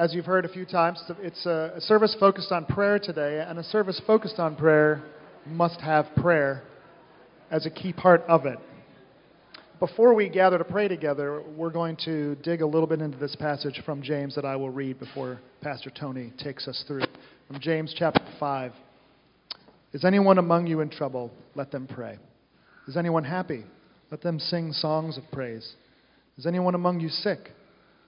As you've heard a few times, it's a, a service focused on prayer today, and a service focused on prayer must have prayer as a key part of it. Before we gather to pray together, we're going to dig a little bit into this passage from James that I will read before Pastor Tony takes us through. From James chapter 5. Is anyone among you in trouble? Let them pray. Is anyone happy? Let them sing songs of praise. Is anyone among you sick?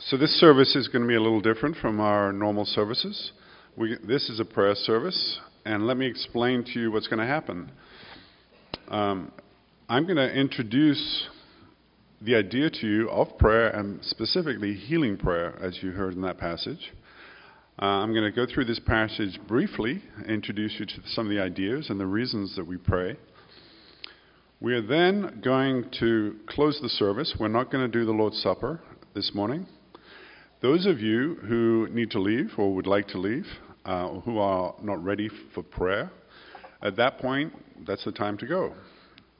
So, this service is going to be a little different from our normal services. We, this is a prayer service, and let me explain to you what's going to happen. Um, I'm going to introduce the idea to you of prayer, and specifically healing prayer, as you heard in that passage. Uh, I'm going to go through this passage briefly, introduce you to some of the ideas and the reasons that we pray. We are then going to close the service. We're not going to do the Lord's Supper this morning. Those of you who need to leave or would like to leave, uh, who are not ready for prayer, at that point, that's the time to go.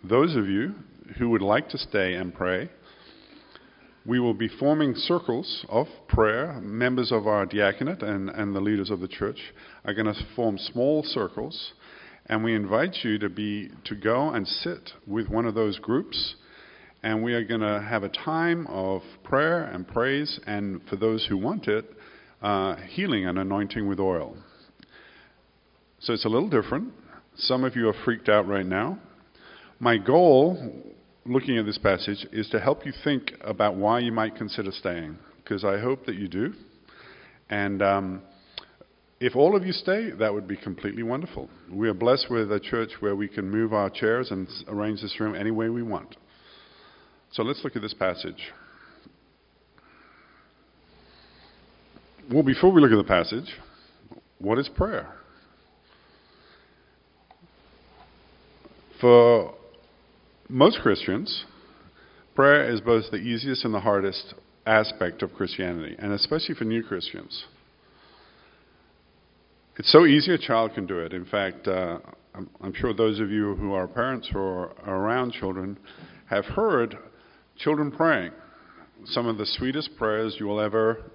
Those of you who would like to stay and pray, we will be forming circles of prayer. Members of our diaconate and, and the leaders of the church are going to form small circles, and we invite you to be to go and sit with one of those groups and we are going to have a time of prayer and praise, and for those who want it, uh, healing and anointing with oil. So it's a little different. Some of you are freaked out right now. My goal, looking at this passage, is to help you think about why you might consider staying, because I hope that you do. And um, if all of you stay, that would be completely wonderful. We are blessed with a church where we can move our chairs and arrange this room any way we want. So let's look at this passage. Well, before we look at the passage, what is prayer? For most Christians, prayer is both the easiest and the hardest aspect of Christianity, and especially for new Christians. It's so easy a child can do it. In fact, uh, I'm, I'm, sure those of you who are parents or are around children have heard children praying. Some of the sweetest prayers you will ever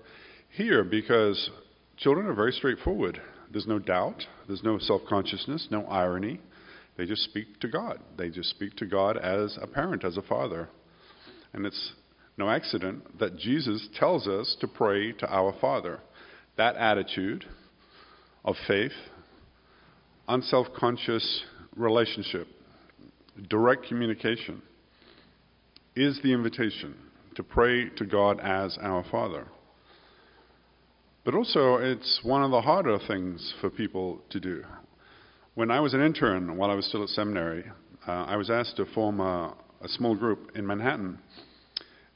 hear because children are very straightforward. There's no doubt, there's no self consciousness, no irony. They just speak to God. They just speak to God as a parent, as a father. And it's no accident that Jesus tells us to pray to our Father. That attitude of faith, unself conscious relationship, direct communication is the invitation to pray to God as our Father. But also, it's one of the harder things for people to do. When I was an intern, while I was still at seminary, uh, I was asked to form a, a, small group in Manhattan.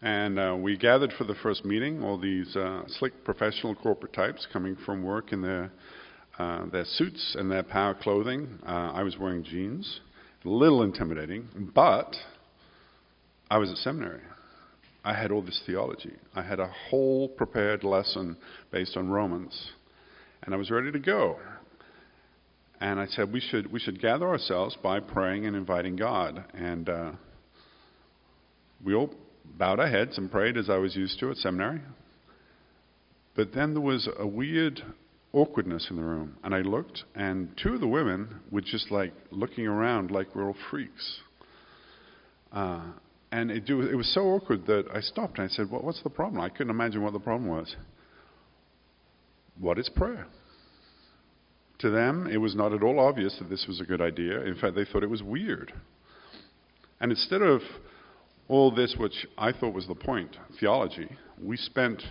And uh, we gathered for the first meeting, all these uh, slick professional corporate types coming from work in their, uh, their suits and their power clothing. Uh, I was wearing jeans. A little intimidating, but I was at seminary. I had all this theology. I had a whole prepared lesson based on Romans. And I was ready to go. And I said, we should, we should gather ourselves by praying and inviting God. And uh, we all bowed our heads and prayed as I was used to at seminary. But then there was a weird awkwardness in the room. And I looked, and two of the women were just like looking around like we're all freaks. Uh, and it, it was so awkward that I stopped and I said, well, What's the problem? I couldn't imagine what the problem was. What is prayer? To them, it was not at all obvious that this was a good idea. In fact, they thought it was weird. And instead of all this, which I thought was the point, theology, we spent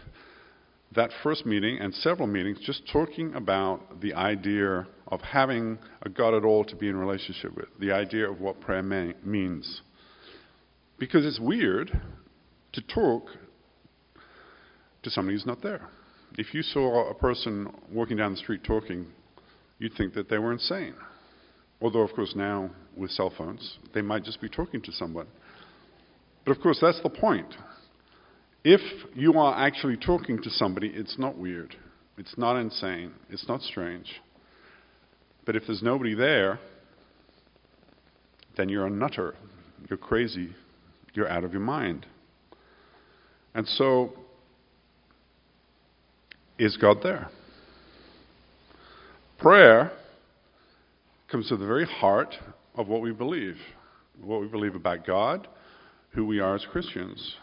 that first meeting and several meetings just talking about the idea of having a God at all to be in relationship with, the idea of what prayer may, means. Because it's weird to talk to somebody who's not there. If you saw a person walking down the street talking, you'd think that they were insane. Although, of course, now with cell phones, they might just be talking to someone. But of course, that's the point. If you are actually talking to somebody, it's not weird. It's not insane. It's not strange. But if there's nobody there, then you're a nutter. You're crazy. You're out of your mind. And so, is God there? Prayer comes to the very heart of what we believe, what we believe about God, who we are as Christians,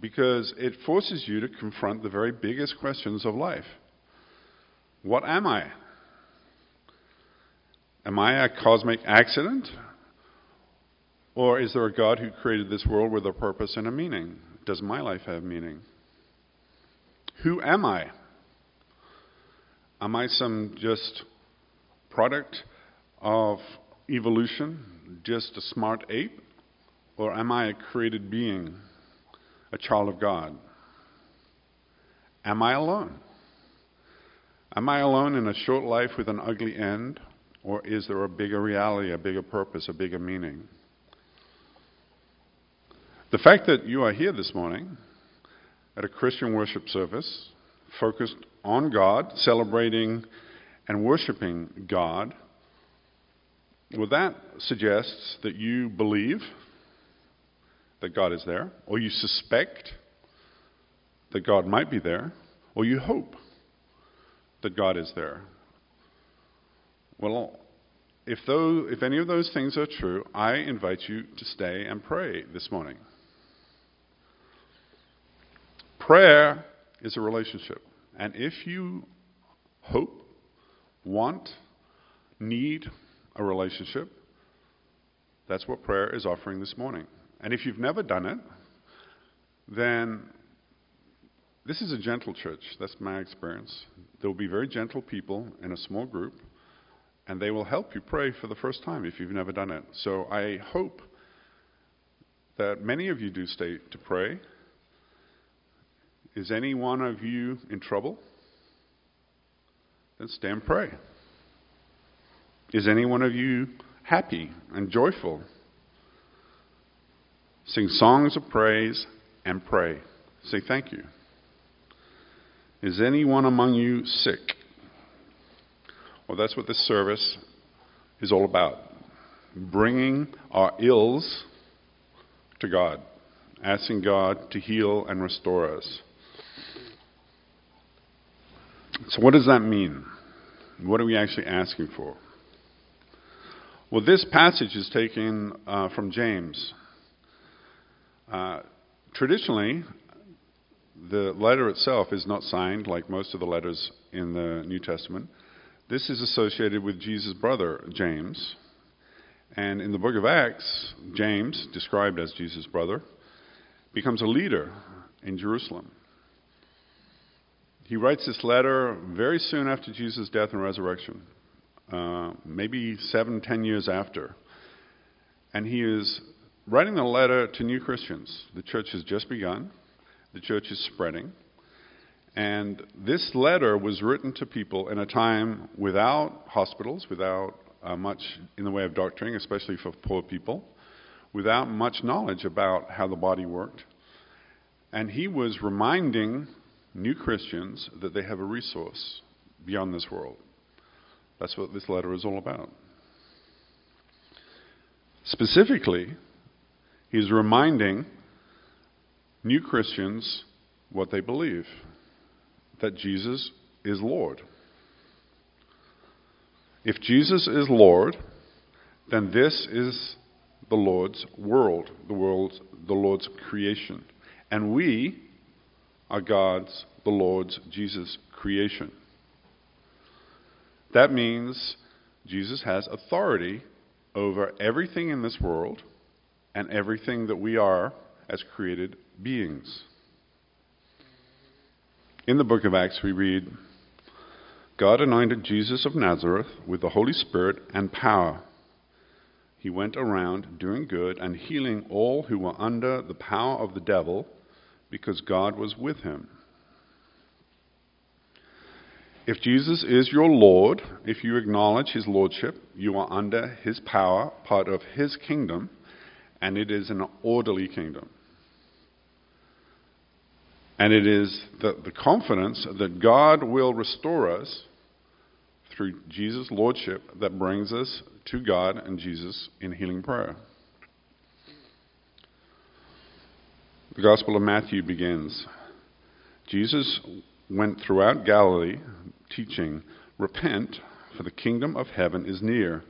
because it forces you to confront the very biggest questions of life. What am I? Am I a cosmic accident? Or is there a God who created this world with a purpose and a meaning? Does my life have meaning? Who am I? Am I some just product of evolution, just a smart ape? Or am I a created being, a child of God? Am I alone? Am I alone in a short life with an ugly end? Or is there a bigger reality, a bigger purpose, a bigger meaning? The fact that you are here this morning at a Christian worship service focused on God, celebrating and worshiping God, well, that suggests that you believe that God is there, or you suspect that God might be there, or you hope that God is there. Well, if, those, if any of those things are true, I invite you to stay and pray this morning. Prayer is a relationship. And if you hope, want, need a relationship, that's what prayer is offering this morning. And if you've never done it, then this is a gentle church. That's my experience. There will be very gentle people in a small group, and they will help you pray for the first time if you've never done it. So I hope that many of you do stay to pray. Is any one of you in trouble? Then stand and pray. Is any one of you happy and joyful? Sing songs of praise and pray. Say thank you. Is anyone among you sick? Well, that's what this service is all about bringing our ills to God, asking God to heal and restore us. So, what does that mean? What are we actually asking for? Well, this passage is taken uh, from James. Uh, traditionally, the letter itself is not signed like most of the letters in the New Testament. This is associated with Jesus' brother, James. And in the book of Acts, James, described as Jesus' brother, becomes a leader in Jerusalem. He writes this letter very soon after Jesus' death and resurrection, uh, maybe seven, ten years after. And he is writing the letter to new Christians. The church has just begun, the church is spreading. And this letter was written to people in a time without hospitals, without uh, much in the way of doctoring, especially for poor people, without much knowledge about how the body worked. And he was reminding new Christians that they have a resource beyond this world. That's what this letter is all about. Specifically, he's reminding new Christians what they believe that Jesus is Lord. If Jesus is Lord, then this is the Lord's world, the world's the Lord's creation. And we are God's, the Lord's, Jesus' creation. That means Jesus has authority over everything in this world and everything that we are as created beings. In the book of Acts, we read God anointed Jesus of Nazareth with the Holy Spirit and power. He went around doing good and healing all who were under the power of the devil because God was with him. If Jesus is your Lord, if you acknowledge his lordship, you are under his power, part of his kingdom, and it is an orderly kingdom. And it is the, the confidence that God will restore us through Jesus' lordship that brings us to God and Jesus in healing prayer. The Gospel of Matthew begins Jesus went throughout Galilee teaching, Repent, for the kingdom of heaven is near,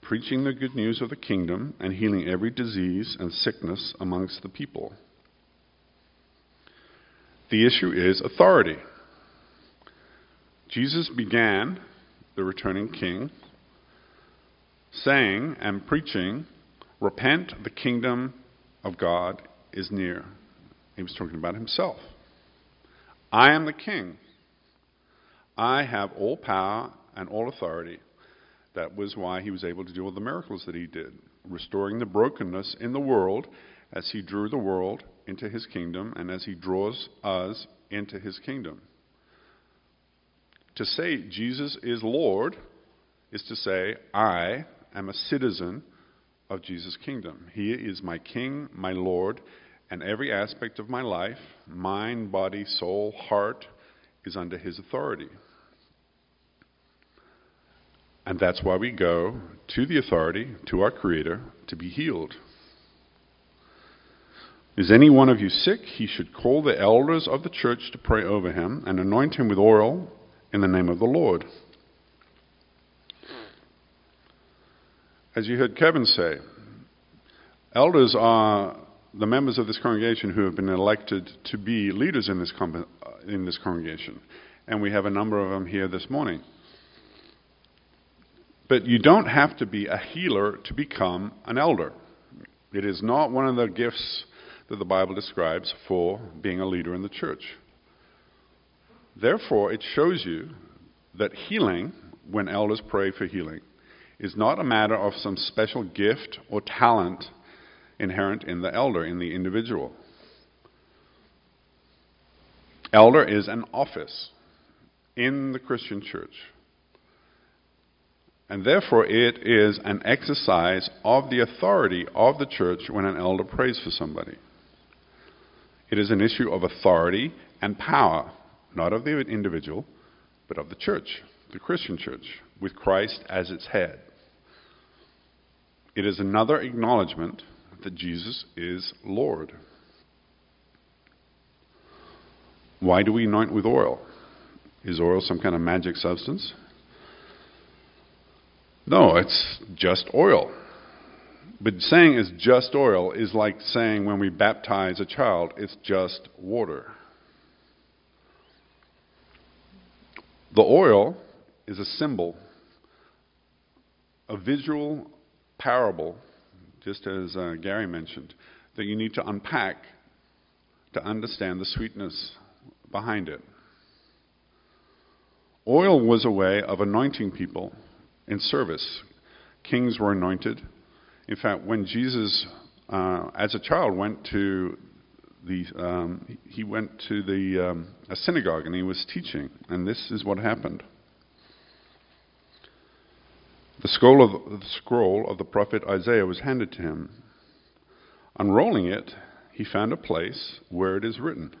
preaching the good news of the kingdom and healing every disease and sickness amongst the people. The issue is authority. Jesus began, the returning king, saying and preaching, Repent, the kingdom of God is near. He was talking about himself. I am the king. I have all power and all authority. That was why he was able to do all the miracles that he did, restoring the brokenness in the world as he drew the world into his kingdom and as he draws us into his kingdom. To say Jesus is Lord is to say, I am a citizen of Jesus' kingdom. He is my King, my Lord, and every aspect of my life, mind, body, soul, heart, is under his authority. And that's why we go to the authority, to our Creator, to be healed. Is any one of you sick? He should call the elders of the church to pray over him and anoint him with oil in the name of the Lord. As you heard Kevin say, elders are the members of this congregation who have been elected to be leaders in this, com- in this congregation. And we have a number of them here this morning. But you don't have to be a healer to become an elder. It is not one of the gifts that the Bible describes for being a leader in the church. Therefore, it shows you that healing, when elders pray for healing, is not a matter of some special gift or talent inherent in the elder, in the individual. Elder is an office in the Christian church. And therefore, it is an exercise of the authority of the church when an elder prays for somebody. It is an issue of authority and power, not of the individual, but of the church, the Christian church, with Christ as its head. It is another acknowledgement that Jesus is Lord. Why do we anoint with oil? Is oil some kind of magic substance? No, it's just oil. But saying it's just oil is like saying when we baptize a child, it's just water. The oil is a symbol, a visual parable just as uh, Gary mentioned, that you need to unpack to understand the sweetness behind it. Oil was a way of anointing people in service. Kings were anointed. In fact, when Jesus, uh, as a child, went to the, um, he went to the um, a synagogue and he was teaching, and this is what happened. The scroll, of, the scroll of the prophet Isaiah was handed to him. Unrolling it, he found a place where it is written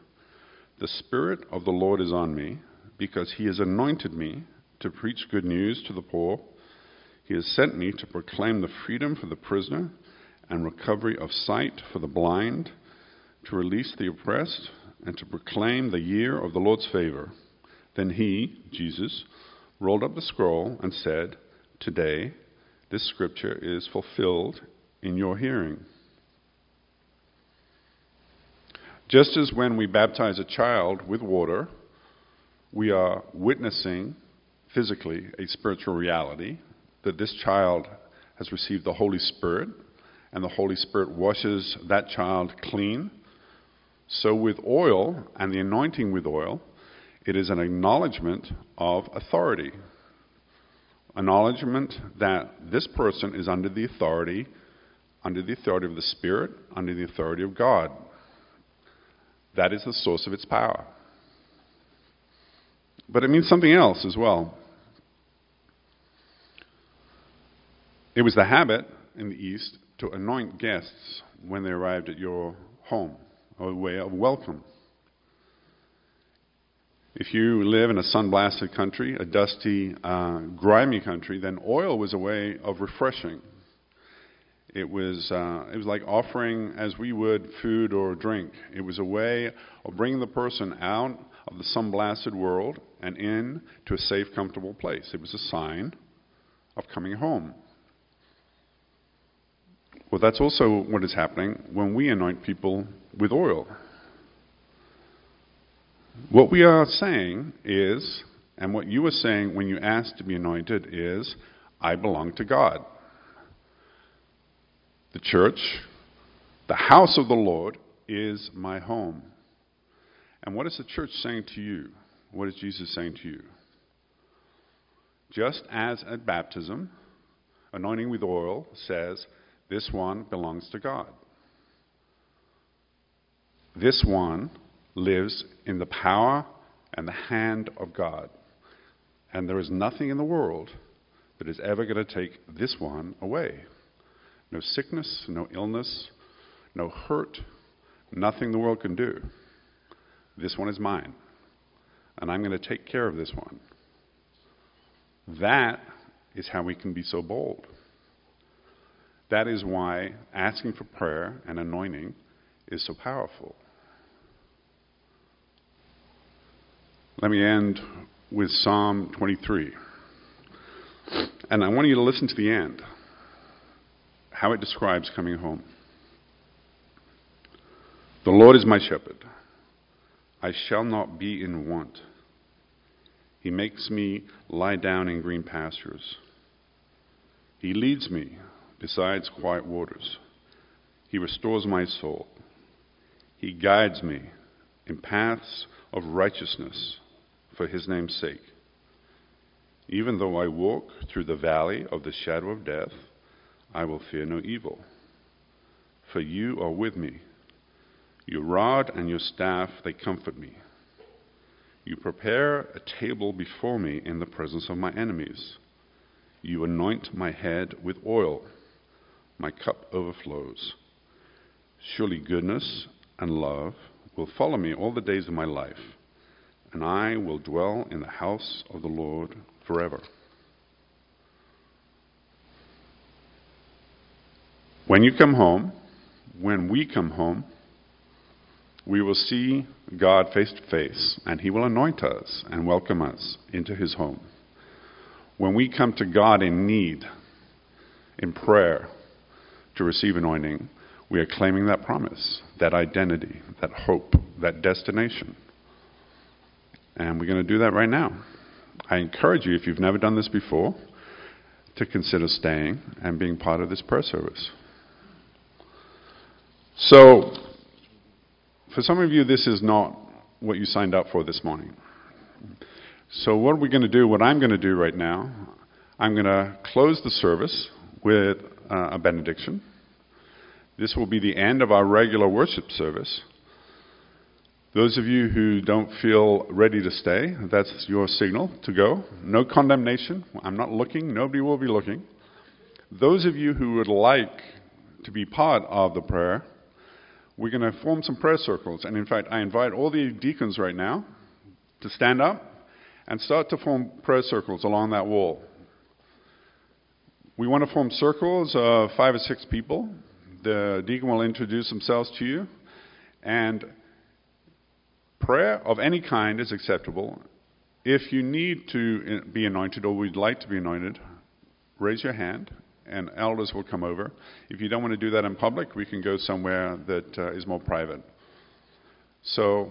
The Spirit of the Lord is on me, because he has anointed me to preach good news to the poor. He has sent me to proclaim the freedom for the prisoner and recovery of sight for the blind, to release the oppressed, and to proclaim the year of the Lord's favor. Then he, Jesus, rolled up the scroll and said, today, this scripture is fulfilled in your hearing. Just as when we baptize a child with water, we are witnessing physically a spiritual reality that this child has received the Holy Spirit and the Holy Spirit washes that child clean. So, with oil and the anointing with oil, it is an acknowledgement of authority acknowledgement that this person is under the authority, under the authority of the Spirit, under the authority of God. That is the source of its power. But it means something else as well. It was the habit in the East to anoint guests when they arrived at your home, a way of welcome. If you live in a sun blasted country, a dusty, uh, grimy country, then oil was a way of refreshing. It was, uh, it was like offering as we would food or drink. It was a way of bringing the person out of the sun blasted world and in to a safe, comfortable place. It was a sign of coming home. Well, that's also what is happening when we anoint people with oil. What we are saying is, and what you were saying when you asked to be anointed is, I belong to God. The church, the house of the Lord, is my home. And what is the church saying to you? What is Jesus saying to you? Just as at baptism, anointing with oil says, This one belongs to God. This one lives in the power and the hand of God. And there is nothing in the world that is ever going to take this one away. No sickness, no illness, no hurt, nothing the world can do. This one is mine. And I'm going to take care of this one. That is how we can be so bold. That is why asking for prayer and anointing is so powerful. Let me end with Psalm 23. And I want you to listen to the end, how it describes coming home. The Lord is my shepherd. I shall not be in want. He makes me lie down in green pastures. He leads me beside quiet waters. He restores my soul. He guides me in paths of righteousness for his name's sake. Even though I walk through the valley of the shadow of death, I will fear no evil. For you are with me. Your rod and your staff, they comfort me. You prepare a table before me in the presence of my enemies. You anoint my head with oil. My cup overflows. Surely goodness and love will follow me all the days of my life and I will dwell in the house of the Lord forever. When you come home, when we come home, we will see God face to face, and He will anoint us and welcome us into His home. When we come to God in need, in prayer, to receive anointing, we are claiming that promise, that identity, that hope, that destination. And we're going to do that right now. I encourage you, if you've never done this before, to consider staying and being part of this prayer service. So, for some of you, this is not what you signed up for this morning. So, what are we going to do? What I'm going to do right now, I'm going to close the service with uh, a benediction. This will be the end of our regular worship service. Those of you who don't feel ready to stay, that's your signal to go. No condemnation. I'm not looking. Nobody will be looking. Those of you who would like to be part of the prayer, we're going to form some prayer circles. And in fact, I invite all the deacons right now to stand up and start to form prayer circles along that wall. We want to form circles of five or six people. The deacon will introduce themselves to you. And Prayer of any kind is acceptable. If you need to be anointed or would like to be anointed, raise your hand and elders will come over. If you don't want to do that in public, we can go somewhere that uh, is more private. So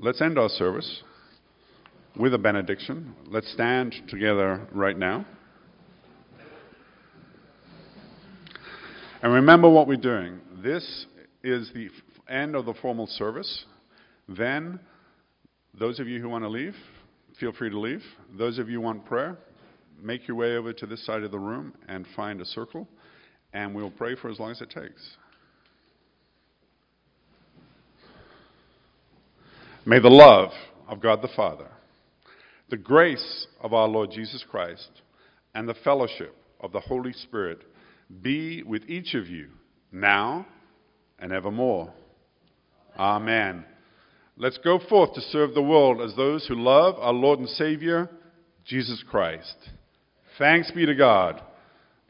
let's end our service with a benediction. Let's stand together right now. And remember what we're doing. This is the end of the formal service. Then, those of you who want to leave, feel free to leave. Those of you who want prayer, make your way over to this side of the room and find a circle, and we'll pray for as long as it takes. May the love of God the Father, the grace of our Lord Jesus Christ and the fellowship of the Holy Spirit be with each of you now and evermore. Amen. Let's go forth to serve the world as those who love our Lord and Savior, Jesus Christ. Thanks be to God.